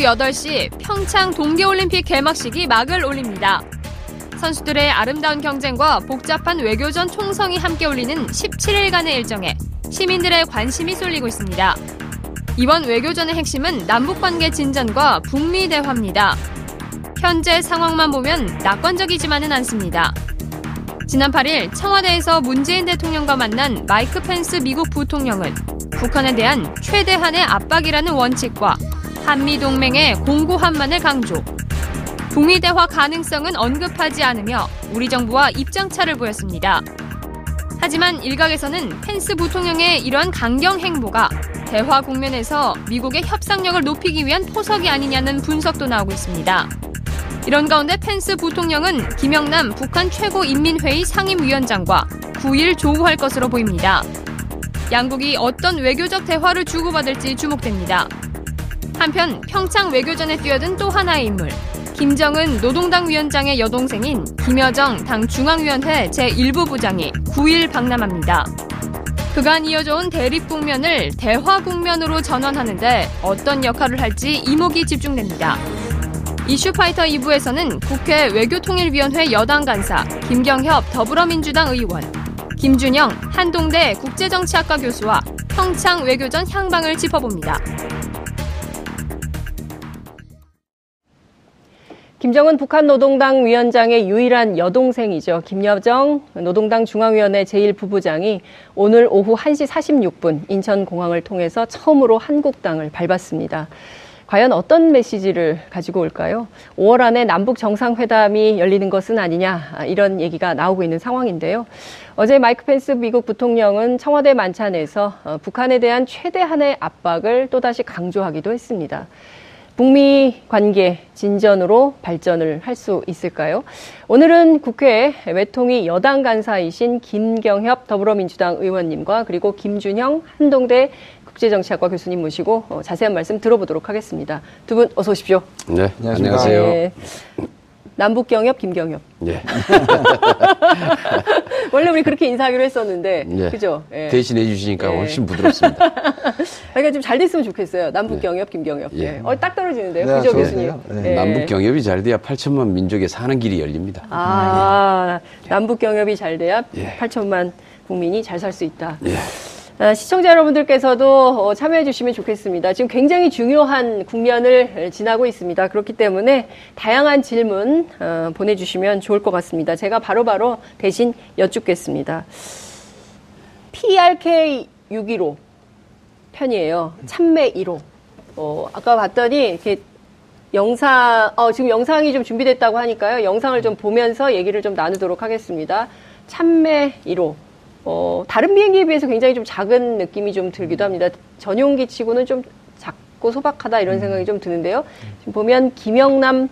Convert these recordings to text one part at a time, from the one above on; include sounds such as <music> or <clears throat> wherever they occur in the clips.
오후 8시 평창 동계올림픽 개막식이 막을 올립니다. 선수들의 아름다운 경쟁과 복잡한 외교전 총성이 함께 올리는 17일간의 일정에 시민들의 관심이 쏠리고 있습니다. 이번 외교전의 핵심은 남북관계 진전과 북미 대화입니다. 현재 상황만 보면 낙관적이지만은 않습니다. 지난 8일 청와대에서 문재인 대통령과 만난 마이크 펜스 미국 부통령은 북한에 대한 최대한의 압박이라는 원칙과 한미 동맹의 공고한만을 강조. 북미 대화 가능성은 언급하지 않으며 우리 정부와 입장차를 보였습니다. 하지만 일각에서는 펜스 부통령의 이러한 강경 행보가 대화 국면에서 미국의 협상력을 높이기 위한 포석이 아니냐는 분석도 나오고 있습니다. 이런 가운데 펜스 부통령은 김영남 북한 최고인민회의 상임위원장과 9일 조우할 것으로 보입니다. 양국이 어떤 외교적 대화를 주고받을지 주목됩니다. 한편 평창 외교전에 뛰어든 또 하나의 인물, 김정은 노동당 위원장의 여동생인 김여정 당 중앙위원회 제1부 부장이 9일 방남합니다. 그간 이어져온 대립 국면을 대화 국면으로 전환하는데 어떤 역할을 할지 이목이 집중됩니다. 이슈파이터 2부에서는 국회 외교통일위원회 여당 간사 김경협 더불어민주당 의원, 김준영 한동대 국제정치학과 교수와 평창 외교전 향방을 짚어봅니다. 김정은 북한 노동당 위원장의 유일한 여동생이죠. 김여정 노동당 중앙위원회 제1부부장이 오늘 오후 1시 46분 인천공항을 통해서 처음으로 한국당을 밟았습니다. 과연 어떤 메시지를 가지고 올까요? 5월 안에 남북 정상회담이 열리는 것은 아니냐 이런 얘기가 나오고 있는 상황인데요. 어제 마이크 펜스 미국 부통령은 청와대 만찬에서 어, 북한에 대한 최대한의 압박을 또다시 강조하기도 했습니다. 북미 관계 진전으로 발전을 할 수 있을까요? 오늘은 국회 외통위 여당 간사이신 김경협 더불어민주당 의원님과 그리고 김준형 한동대 국제정치학과 교수님 모시고 어, 자세한 말씀 들어보도록 하겠습니다. 두 분 어서 오십시오. 네, 안녕하세요. 네. 남북 경협, 김경협. 예. <laughs> 원래 우리 그렇게 인사하기로 했었는데, 예. 그죠? 예. 대신해 주시니까 예. 훨씬 부드럽습니다. <laughs> 그러니까 좀 잘 됐으면 좋겠어요. 남북 경협, 김경협. 예. 예. 어, 딱 떨어지는데요. 네, 그죠, 교수님? 네. 남북 경협이 잘 돼야 8천만 민족의 사는 길이 열립니다. 아, 남북 경협이 잘 돼야 8천만 국민이 잘 살 수 있다. 아, 시청자 여러분들께서도 어, 참여해 주시면 좋겠습니다. 지금 굉장히 중요한 국면을 지나고 있습니다. 그렇기 때문에 다양한 질문 어, 보내주시면 좋을 것 같습니다. 제가 바로바로 바로 대신 여쭙겠습니다. PRK 615 편이에요. 참매 1호. 어, 아까 봤더니 이렇게 영상, 어, 지금 영상이 좀 준비됐다고 하니까요. 영상을 좀 보면서 얘기를 좀 나누도록 하겠습니다. 참매 1호. 어, 다른 비행기에 비해서 굉장히 좀 작은 느낌이 좀 들기도 합니다. 전용기 치고는 좀 작고 소박하다 이런 음. 생각이 좀 드는데요. 지금 보면 김영남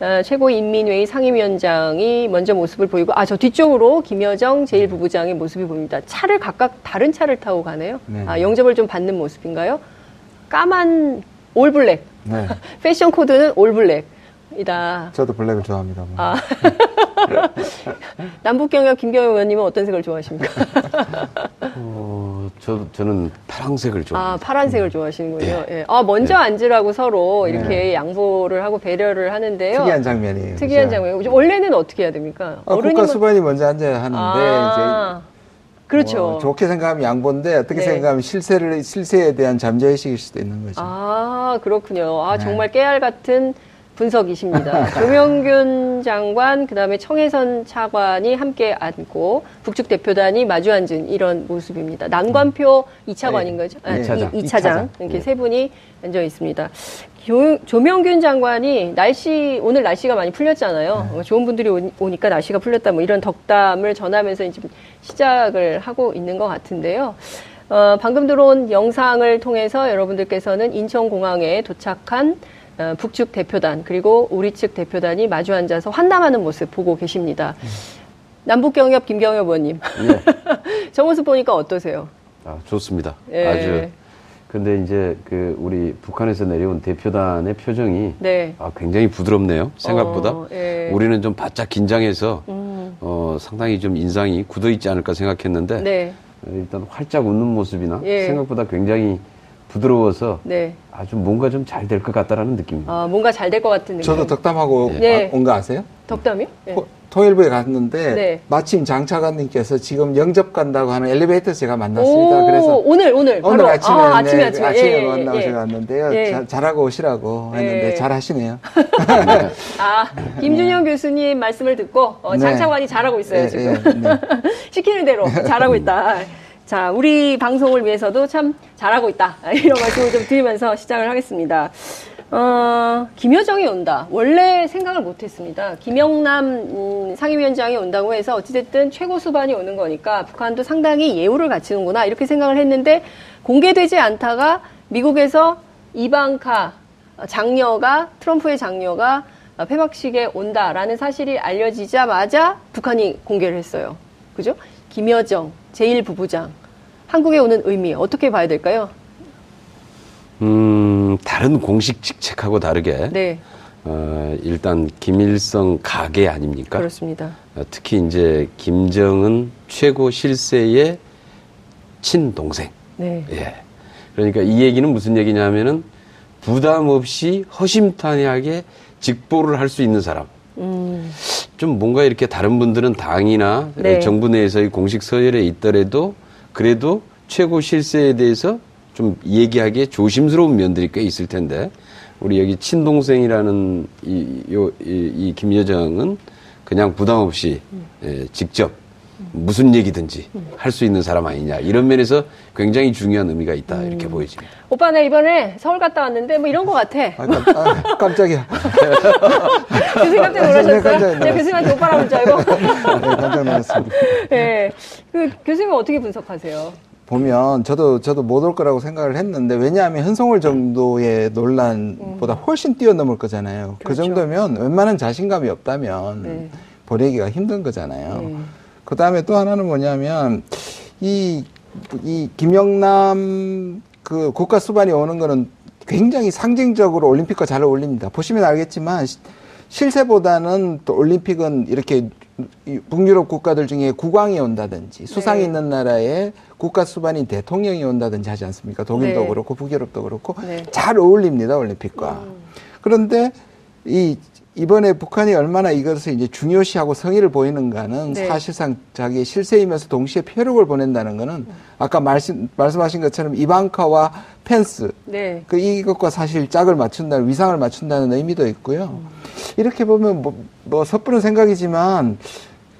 어, 최고인민회의 상임위원장이 먼저 모습을 보이고 아 저 뒤쪽으로 김여정 제1부부장의 모습이 보입니다. 차를 각각 다른 차를 타고 가네요. 네. 아 영접을 좀 받는 모습인가요? 까만 올블랙. 네. <laughs> 패션 코드는 올블랙. 이다. 저도 블랙을 좋아합니다. 아. <laughs> 남북경협 김경영 의원님은 어떤 색을 좋아하십니까? 어, 저, 저는 파란색을 좋아합니다. 아, 파란색을 좋아하시는군요. 예. 예. 아, 먼저 예. 앉으라고 서로 네. 이렇게 네. 양보를 하고 배려를 하는데요. 특이한 장면이에요. 특이한 장면이에요. 원래는 어떻게 해야 됩니까? 아, 어른이면... 국가 수반이 먼저 앉아야 하는데, 아. 이제. 그렇죠. 뭐 좋게 생각하면 양보인데 어떻게 네. 생각하면 실세를 실세에 대한 잠재의식일 수도 있는 거죠. 아 그렇군요. 아 네. 정말 깨알 같은 분석이십니다. 조명균 장관, 그 다음에 청해선 차관이 함께 앉고 북측 대표단이 마주 앉은 이런 모습입니다. 난관표 2차관인 거죠? 아, 네. 2차장. 2차장. 이렇게 네. 세 분이 앉아 있습니다. 조, 조명균 장관이 날씨, 오늘 날씨가 많이 풀렸잖아요. 네. 좋은 분들이 오, 니까 날씨가 풀렸다 뭐 이런 덕담을 전하면서 이제 시작을 하고 있는 것 같은데요. 어, 방금 들어온 영상을 통해서 여러분들께서는 인천공항에 도착한 어, 북측 대표단 그리고 우리 측 대표단이 마주 앉아서 환담하는 모습 보고 계십니다. 음. 남북경협 김경협 의원님. 예. <laughs> 저 모습 보니까 어떠세요? 아, 좋습니다. 예. 아주. 근데 이제 그 우리 북한에서 내려온 대표단의 표정이 네. 아, 굉장히 부드럽네요. 생각보다. 어, 예. 우리는 좀 바짝 긴장해서 음. 어, 상당히 좀 인상이 굳어 있지 않을까 생각했는데 네. 일단 활짝 웃는 모습이나 예. 생각보다 굉장히 부드러워서 네. 아주 뭔가 좀 잘 될 것 같다라는 느낌입니다. 아, 뭔가 잘 될 것 같은 느낌. 저도 덕담하고 네. 온 거 아세요? 덕담이요? 네. 토일부에 갔는데 네. 마침 장차관님께서 지금 영접 간다고 하는 엘리베이터에서 제가 만났습니다. 그래서 오늘 오늘 오늘 아침에 아, 아침에 아침에, 아침에 예, 만나고 예. 제가 왔는데요. 예. 자, 잘하고 오시라고 했는데 예. 잘하시네요. <laughs> 아 김준영 교수님 말씀을 듣고 어, 네. 장차관이 잘하고 있어요 예, 지금 예, 네. <laughs> 시키는 대로 잘하고 있다. 자 우리 방송을 위해서도 참 잘하고 있다 <laughs> 이런 말씀을 좀 드리면서 시작을 하겠습니다. 어, 김여정이 온다. 원래 생각을 못 했습니다. 김영남 음, 상임위원장이 온다고 해서 어찌됐든 최고 수반이 오는 거니까 북한도 상당히 예우를 갖추는구나 이렇게 생각을 했는데 공개되지 않다가 미국에서 이방카 장녀가 트럼프의 장녀가 폐막식에 온다라는 사실이 알려지자마자 북한이 공개를 했어요. 그죠? 김여정 제1부부장 한국에 오는 의미 어떻게 봐야 될까요? 음, 다른 공식 직책하고 다르게 네. 어, 일단 김일성 가계 아닙니까? 그렇습니다. 어, 특히 이제 김정은 최고 실세의 친동생. 네. 예. 그러니까 이 얘기는 무슨 얘기냐면은 부담 없이 허심탄회하게 직보를 할 수 있는 사람. 음. 좀 뭔가 이렇게 다른 분들은 당이나 네. 정부 내에서의 공식 서열에 있더라도 그래도 최고 실세에 대해서 좀 얘기하기에 조심스러운 면들이 꽤 있을 텐데 우리 여기 친동생이라는 이, 요, 이, 이 김여정은 그냥 부담 없이 음. 예, 직접 무슨 얘기든지 음. 할수 있는 사람 아니냐 이런 면에서 굉장히 중요한 의미가 있다 음. 이렇게 보여집니다. 오빠 나 이번에 서울 갔다 왔는데 뭐 이런 거 같아. 아, 깜, 아, 깜짝이야. <laughs> 교수님 깜짝 놀라셨어요? 제가 교수님한테 오빠라고 줄 알고. 네, 깜짝 놀랐습니다. <laughs> 네, 그 교수님은 어떻게 분석하세요? 보면 저도 저도 못 올 거라고 생각을 했는데 왜냐하면 현송월 정도의 논란보다 음. 훨씬 뛰어넘을 거잖아요. 그 그렇죠. 그 정도면 웬만한 자신감이 없다면 네. 보내기가 힘든 거잖아요. 네. 그 다음에 또 하나는 뭐냐면 이, 이 김영남 그 국가 수반이 오는 거는 굉장히 상징적으로 올림픽과 잘 어울립니다. 보시면 알겠지만 실세보다는 또 올림픽은 이렇게 북유럽 국가들 중에 국왕이 온다든지 수상이 네. 있는 나라에 국가 수반인 대통령이 온다든지 하지 않습니까? 독일도 네. 그렇고 북유럽도 그렇고 네. 잘 어울립니다 올림픽과. 음. 그런데 이 이번에 북한이 얼마나 이것을 이제 중요시하고 성의를 보이는가는 네. 사실상 자기의 실세이면서 동시에 표력을 보낸다는 거는 아까 말씀, 말씀하신 것처럼 이방카와 펜스. 네. 그 이것과 사실 짝을 맞춘다는, 위상을 맞춘다는 의미도 있고요. 음. 이렇게 보면 뭐, 뭐 섣부른 생각이지만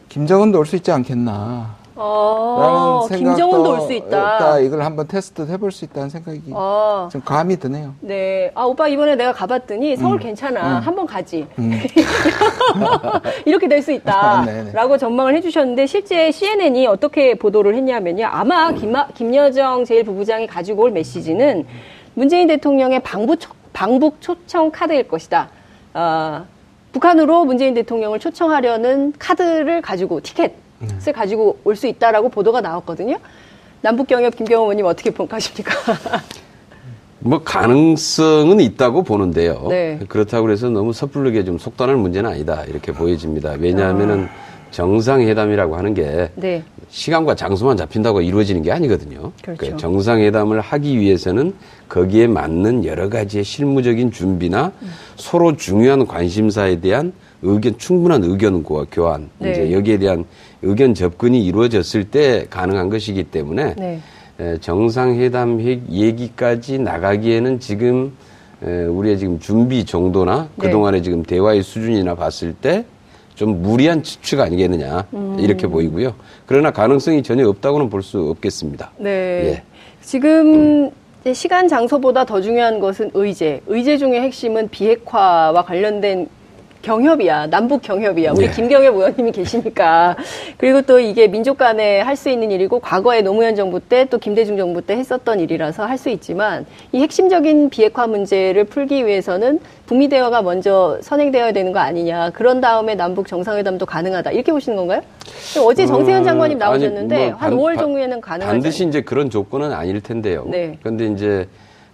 김정은도 올 수 있지 않겠나. 어, 김정은도 올수 있다. 이걸 한번 테스트 해볼 수 있다는 생각이 어. 좀 감이 드네요. 네. 아, 오빠 이번에 내가 가봤더니 서울 음. 괜찮아. 음. 한번 가지. 음. <laughs> 이렇게 될 수 있다. 아, 라고 전망을 해주셨는데 실제 CNN이 어떻게 보도를 했냐면요. 아마 김하, 김여정 제1부부장이 가지고 올 메시지는 문재인 대통령의 방북, 방북 초청 카드일 것이다. 어, 북한으로 문재인 대통령을 초청하려는 카드를 가지고 티켓 을 가지고 올 수 있다라고 보도가 나왔거든요. 남북경협 김경호 의원님 어떻게 평가하십니까? 뭐 가능성은 있다고 보는데요. 네. 그렇다고 해서 너무 섣부르게 좀 속단할 문제는 아니다 이렇게 보여집니다. 왜냐하면은 아. 정상회담이라고 하는 게 네. 시간과 장소만 잡힌다고 이루어지는 게 아니거든요. 그렇죠. 그러니까 정상회담을 하기 위해서는 거기에 맞는 여러 가지의 실무적인 준비나 음. 서로 중요한 관심사에 대한 의견 충분한 의견 교환 네. 이제 여기에 대한 의견 접근이 이루어졌을 때 가능한 것이기 때문에 네. 정상회담 얘기까지 나가기에는 지금 우리의 지금 준비 정도나 네. 그동안의 지금 대화의 수준이나 봤을 때 좀 무리한 추측 아니겠느냐 음. 이렇게 보이고요. 그러나 가능성이 전혀 없다고는 볼 수 없겠습니다. 네. 예. 지금 음. 시간 장소보다 더 중요한 것은 의제. 의제 중의 핵심은 비핵화와 관련된 경협이야. 남북 경협이야. 우리 네. 김경협 의원님이 계시니까. 그리고 또 이게 민족 간에 할 수 있는 일이고 과거에 노무현 정부 때 또 김대중 정부 때 했었던 일이라서 할 수 있지만 이 핵심적인 비핵화 문제를 풀기 위해서는 북미 대화가 먼저 선행되어야 되는 거 아니냐. 그런 다음에 남북 정상회담도 가능하다. 이렇게 보시는 건가요? 어제 정세현 음, 장관님 나오셨는데 아니, 뭐한 5월 정도에는 가능하죠. 반드시 이제 그런 조건은 아닐 텐데요. 네. 그런데 이제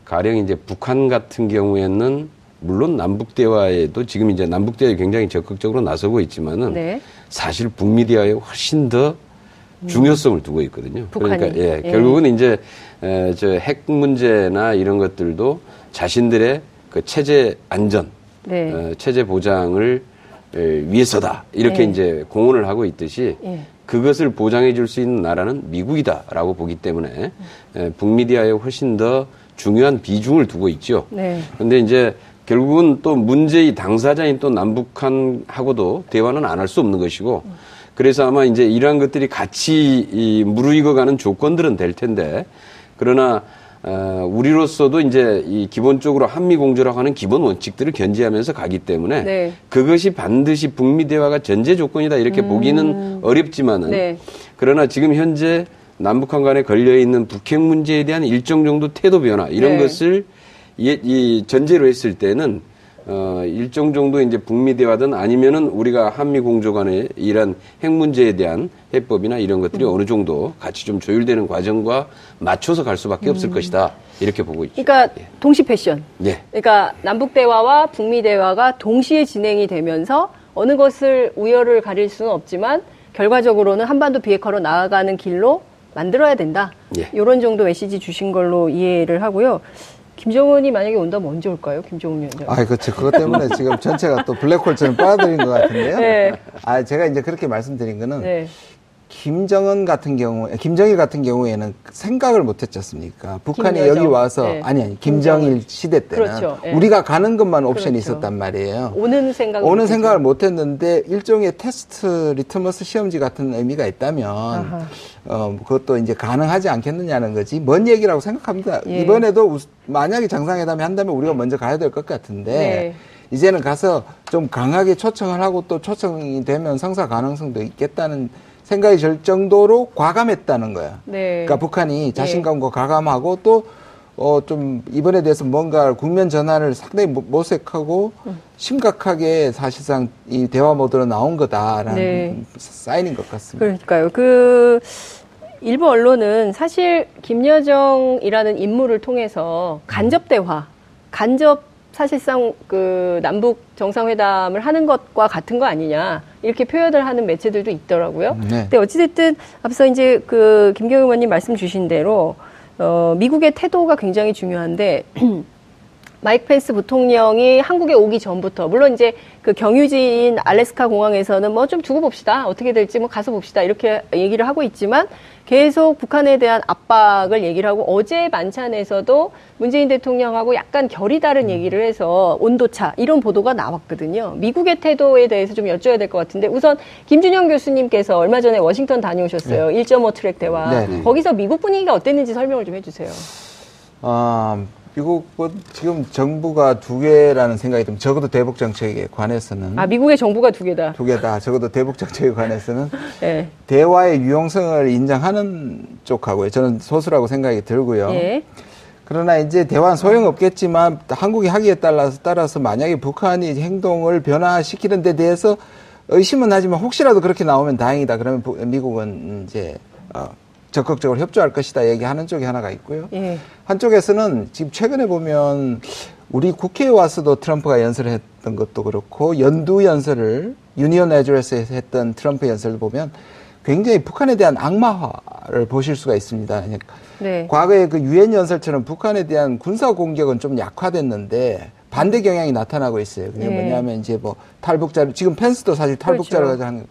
가령 이제 북한 같은 경우에는 물론 남북 대화에도 지금 이제 남북 대화에 굉장히 적극적으로 나서고 있지만은 네. 사실 북미 대화에 훨씬 더 중요성을 두고 있거든요. 북한이. 그러니까 예, 예. 결국은 이제 에, 저 핵 문제나 이런 것들도 자신들의 그 체제 안전, 네. 어, 체제 보장을 에, 위해서다 이렇게 네. 이제 공언을 하고 있듯이 예. 그것을 보장해 줄 수 있는 나라는 미국이다라고 보기 때문에 에, 북미디어에 훨씬 더 중요한 비중을 두고 있죠. 네. 근데 이제 결국은 또 문제의 당사자인 또 남북한하고도 대화는 안 할 수 없는 것이고 그래서 아마 이제 이러한 것들이 같이 이 무르익어가는 조건들은 될 텐데 그러나 어, 우리로서도 이제 이 기본적으로 한미 공조라고 하는 기본 원칙들을 견지하면서 가기 때문에 네. 그것이 반드시 북미 대화가 전제 조건이다 이렇게 음. 보기는 어렵지만은 네. 그러나 지금 현재 남북한 간에 걸려 있는 북핵 문제에 대한 일정 정도 태도 변화 이런 네. 것을 이, 이 전제로 했을 때는 어, 일정 정도 이제 북미 대화든 아니면은 우리가 한미 공조 간의 이런 핵 문제에 대한 해법이나 이런 것들이 음. 어느 정도 같이 좀 조율되는 과정과 맞춰서 갈 수밖에 없을 음. 것이다. 이렇게 보고 있죠. 그러니까 예. 동시 패션. 예. 그러니까 남북 대화와 북미 대화가 동시에 진행이 되면서 어느 것을 우열을 가릴 수는 없지만 결과적으로는 한반도 비핵화로 나아가는 길로 만들어야 된다. 예. 이런 정도 메시지 주신 걸로 이해를 하고요. 김정은이 만약에 온다면 언제 올까요? 김정은 위원장. 아, 그렇죠. 그것 때문에 지금 전체가 또 블랙홀처럼 빨아들인 것 같은데요. <laughs> 네. 아, 제가 이제 그렇게 말씀드린 거는 네. 김정은 같은 경우, 김정일 같은 경우에는 생각을 못했지 않습니까? 북한이 김여정. 여기 와서 네. 아니 아니 김정일 시대 때는 그렇죠. 네. 우리가 가는 것만 옵션이 그렇죠. 있었단 말이에요. 오는 생각 오는 생각을 못했는데 일종의 테스트 리트머스 시험지 같은 의미가 있다면 아하. 어 그것도 이제 가능하지 않겠느냐는 거지 먼 얘기라고 생각합니다. 예. 이번에도 만약에 정상회담이 한다면 우리가 먼저 가야 될 것 같은데. 네. 이제는 가서 좀 강하게 초청을 하고 또 초청이 되면 성사 가능성도 있겠다는 생각이 들 정도로 과감했다는 거야. 네. 그러니까 북한이 자신감과 네. 과감하고 또 어, 좀, 이번에 대해서 뭔가 국면 전환을 상당히 모색하고 음. 심각하게 사실상 이 대화 모드로 나온 거다라는 네. 사인인 것 같습니다. 그러니까요. 그, 일부 언론은 사실 김여정이라는 인물을 통해서 간접 대화, 간접 사실상 그 남북 정상회담을 하는 것과 같은 거 아니냐 이렇게 표현을 하는 매체들도 있더라고요. 네. 근데 어찌됐든 앞서 이제 그 김경희 의원님 말씀 주신 대로 어, 미국의 태도가 굉장히 중요한데 <clears throat> 마이크 펜스 부통령이 한국에 오기 전부터 물론 이제 그 경유지인 알래스카 공항에서는 뭐 좀 두고 봅시다 어떻게 될지 뭐 가서 봅시다 이렇게 얘기를 하고 있지만 계속 북한에 대한 압박을 얘기를 하고 어제 만찬에서도 문재인 대통령하고 약간 결이 다른 얘기를 해서 온도차 이런 보도가 나왔거든요. 미국의 태도에 대해서 좀 여쭤야 될 것 같은데 우선 김준영 교수님께서 얼마 전에 워싱턴 다녀오셨어요. 네. 1.5 트랙 대화. 네. 거기서 미국 분위기가 어땠는지 설명을 좀 해주세요. 아, 미국은 지금 정부가 두 개라는 생각이 좀 적어도 대북 정책에 관해서는 아 미국의 정부가 두 개다 두 개다 적어도 대북 정책에 관해서는 <laughs> 네. 대화의 유용성을 인정하는 쪽하고요 저는 소수라고 생각이 들고요. 네. 그러나 이제 대화는 소용없겠지만 한국이 하기에 따라서 따라서 만약에 북한이 행동을 변화시키는 데 대해서 의심은 하지만 혹시라도 그렇게 나오면 다행이다. 그러면 미국은 이제 어, 적극적으로 협조할 것이다 얘기하는 쪽이 하나가 있고요. 예. 한쪽에서는 지금 최근에 보면 우리 국회에 와서도 트럼프가 연설을 했던 것도 그렇고 연두 연설을 유니언 에드레스에서 했던 트럼프 연설을 보면 굉장히 북한에 대한 악마화를 보실 수가 있습니다. 네. 과거에 그 유엔 연설처럼 북한에 대한 군사 공격은 좀 약화됐는데 반대 경향이 나타나고 있어요. 그게 네. 뭐냐면 이제 뭐 탈북자를 지금 펜스도 사실 탈북자를 그렇죠. 가지고 하는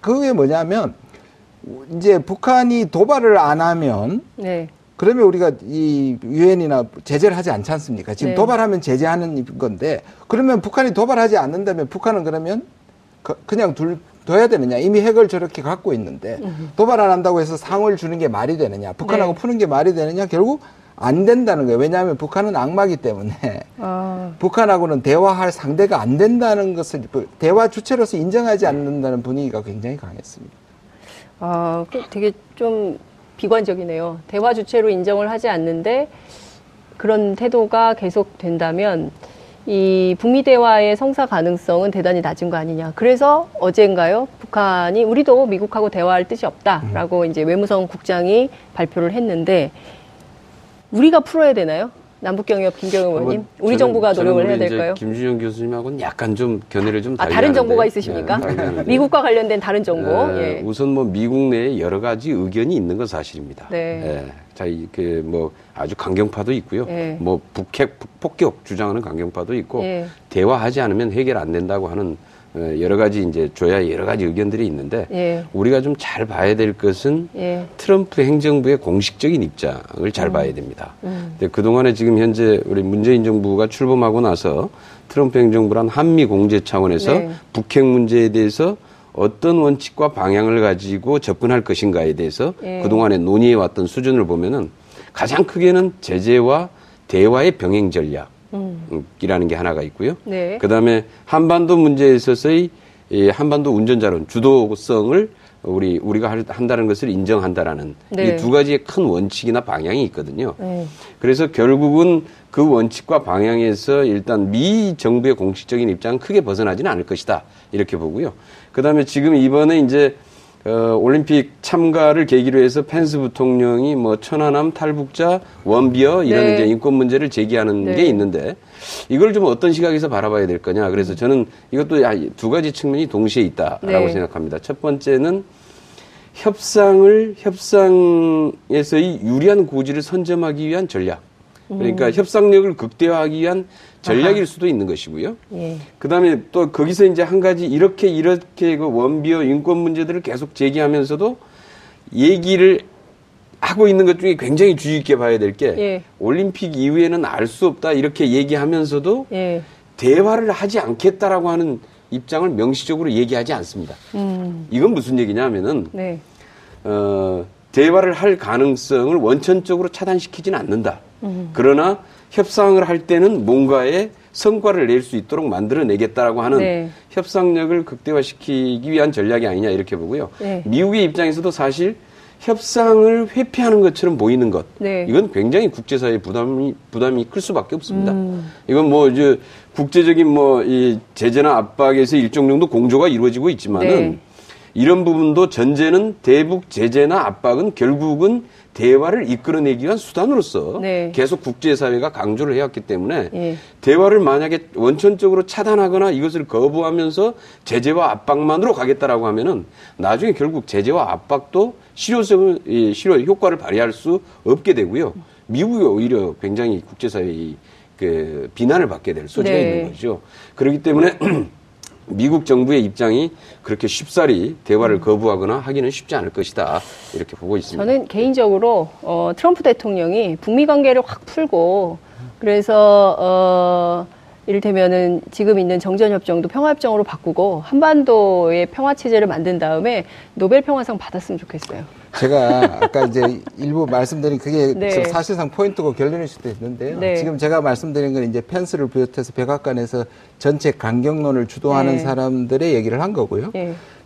그게 뭐냐면 이제 북한이 도발을 안 하면 네. 그러면 우리가 이 유엔이나 제재를 하지 않지 않습니까? 지금 네. 도발하면 제재하는 건데 그러면 북한이 도발하지 않는다면 북한은 그러면 그, 그냥 둘 둬야 되느냐? 이미 핵을 저렇게 갖고 있는데 도발 안 한다고 해서 상을 주는 게 말이 되느냐? 북한하고 네. 푸는 게 말이 되느냐? 결국 안 된다는 거예요. 왜냐하면 북한은 악마기 때문에 아. <laughs> 북한하고는 대화할 상대가 안 된다는 것을 대화 주체로서 인정하지 않는다는 분위기가 굉장히 강했습니다. 아, 그 되게 좀 비관적이네요. 대화 주체로 인정을 하지 않는데 그런 태도가 계속 된다면 이 북미 대화의 성사 가능성은 대단히 낮은 거 아니냐. 그래서 어제인가요? 북한이 우리도 미국하고 대화할 뜻이 없다라고 음. 이제 외무성 국장이 발표를 했는데 우리가 풀어야 되나요? 남북경협 김경영 의원님, 우리 정부가 노력을 해야 될까요? 김준영 교수님하고는 약간 좀 견해를 좀 아, 다른 정보가 있으십니까? 네, <laughs> 미국과 관련된 다른 정보. 네, 예. 우선 뭐 미국 내에 여러 가지 의견이 있는 건 사실입니다. 네. 예. 자, 이그 뭐 아주 강경파도 있고요. 예. 뭐 북핵 폭격 주장하는 강경파도 있고 예. 대화하지 않으면 해결 안 된다고 하는 어, 여러 가지 이제 줘야 여러 가지 의견들이 있는데 예. 우리가 좀 잘 봐야 될 것은 예. 트럼프 행정부의 공식적인 입장을 잘 음. 봐야 됩니다. 음. 근데 그동안에 지금 현재 우리 문재인 정부가 출범하고 나서 트럼프 행정부란 한미 공제 차원에서 네. 북핵 문제에 대해서 어떤 원칙과 방향을 가지고 접근할 것인가에 대해서 예. 그동안에 논의해 왔던 수준을 보면은 가장 크게는 제재와 대화의 병행 전략 이라는 게 하나가 있고요. 네. 그다음에 한반도 문제에 있어서의 이 한반도 운전자론 주도성을 우리 우리가 한다는 것을 인정한다라는 네. 이두 가지의 큰 원칙이나 방향이 있거든요. 네. 그래서 결국은 그 원칙과 방향에서 일단 미 정부의 공식적인 입장은 크게 벗어나지는 않을 것이다 이렇게 보고요. 그다음에 지금 이번에 이제 어, 올림픽 참가를 계기로 해서 펜스 부통령이 뭐 천안함 탈북자 원비어 이런 네. 이제 인권 문제를 제기하는 네. 게 있는데 이걸 좀 어떤 시각에서 바라봐야 될 거냐. 그래서 저는 이것도 두 가지 측면이 동시에 있다라고 네. 생각합니다. 첫 번째는 협상을 협상에서의 유리한 고지를 선점하기 위한 전략. 그러니까 음. 협상력을 극대화하기 위한 전략일 아하. 수도 있는 것이고요. 예. 그다음에 또 거기서 이제 한 가지 이렇게 이렇게 그 원비어 인권 문제들을 계속 제기하면서도 얘기를 하고 있는 것 중에 굉장히 주의 깊게 봐야 될게 예. 올림픽 이후에는 알 수 없다 이렇게 얘기하면서도 예. 대화를 하지 않겠다라고 하는 입장을 명시적으로 얘기하지 않습니다. 음. 이건 무슨 얘기냐면은 네. 어, 대화를 할 가능성을 원천적으로 차단시키지는 않는다. 음. 그러나 협상을 할 때는 뭔가의 성과를 낼 수 있도록 만들어내겠다라고 하는 네. 협상력을 극대화시키기 위한 전략이 아니냐 이렇게 보고요. 네. 미국의 입장에서도 사실 협상을 회피하는 것처럼 보이는 것. 네. 이건 굉장히 국제사회 부담이 부담이 클 수밖에 없습니다. 음. 이건 뭐 이제 국제적인 뭐 이 제재나 압박에서 일정 정도 공조가 이루어지고 있지만은 네. 이런 부분도 전제는 대북 제재나 압박은 결국은 대화를 이끌어내기 위한 수단으로서 네. 계속 국제사회가 강조를 해왔기 때문에 예. 대화를 만약에 원천적으로 차단하거나 이것을 거부하면서 제재와 압박만으로 가겠다라고 하면은 나중에 결국 제재와 압박도 실효성을 실효 효과를 발휘할 수 없게 되고요. 미국이 오히려 굉장히 국제사회의 그 비난을 받게 될 소지가 네. 있는 거죠. 그렇기 때문에 <clears throat> 미국 정부의 입장이 그렇게 쉽사리 대화를 음. 거부하거나 하기는 쉽지 않을 것이다 이렇게 보고 있습니다. 저는 개인적으로 어, 트럼프 대통령이 북미 관계를 확 풀고 그래서 어, 이를테면은 지금 있는 정전협정도 평화협정으로 바꾸고 한반도의 평화 체제를 만든 다음에 노벨 평화상 받았으면 좋겠어요. 제가 아까 이제 일부 말씀드린 그게 네. 사실상 포인트고 결론일 수도 있는데요. 네. 지금 제가 말씀드린 건 이제 펜스를 비롯해서 백악관에서 전체 강경론을 주도하는 네. 사람들의 얘기를 한 거고요.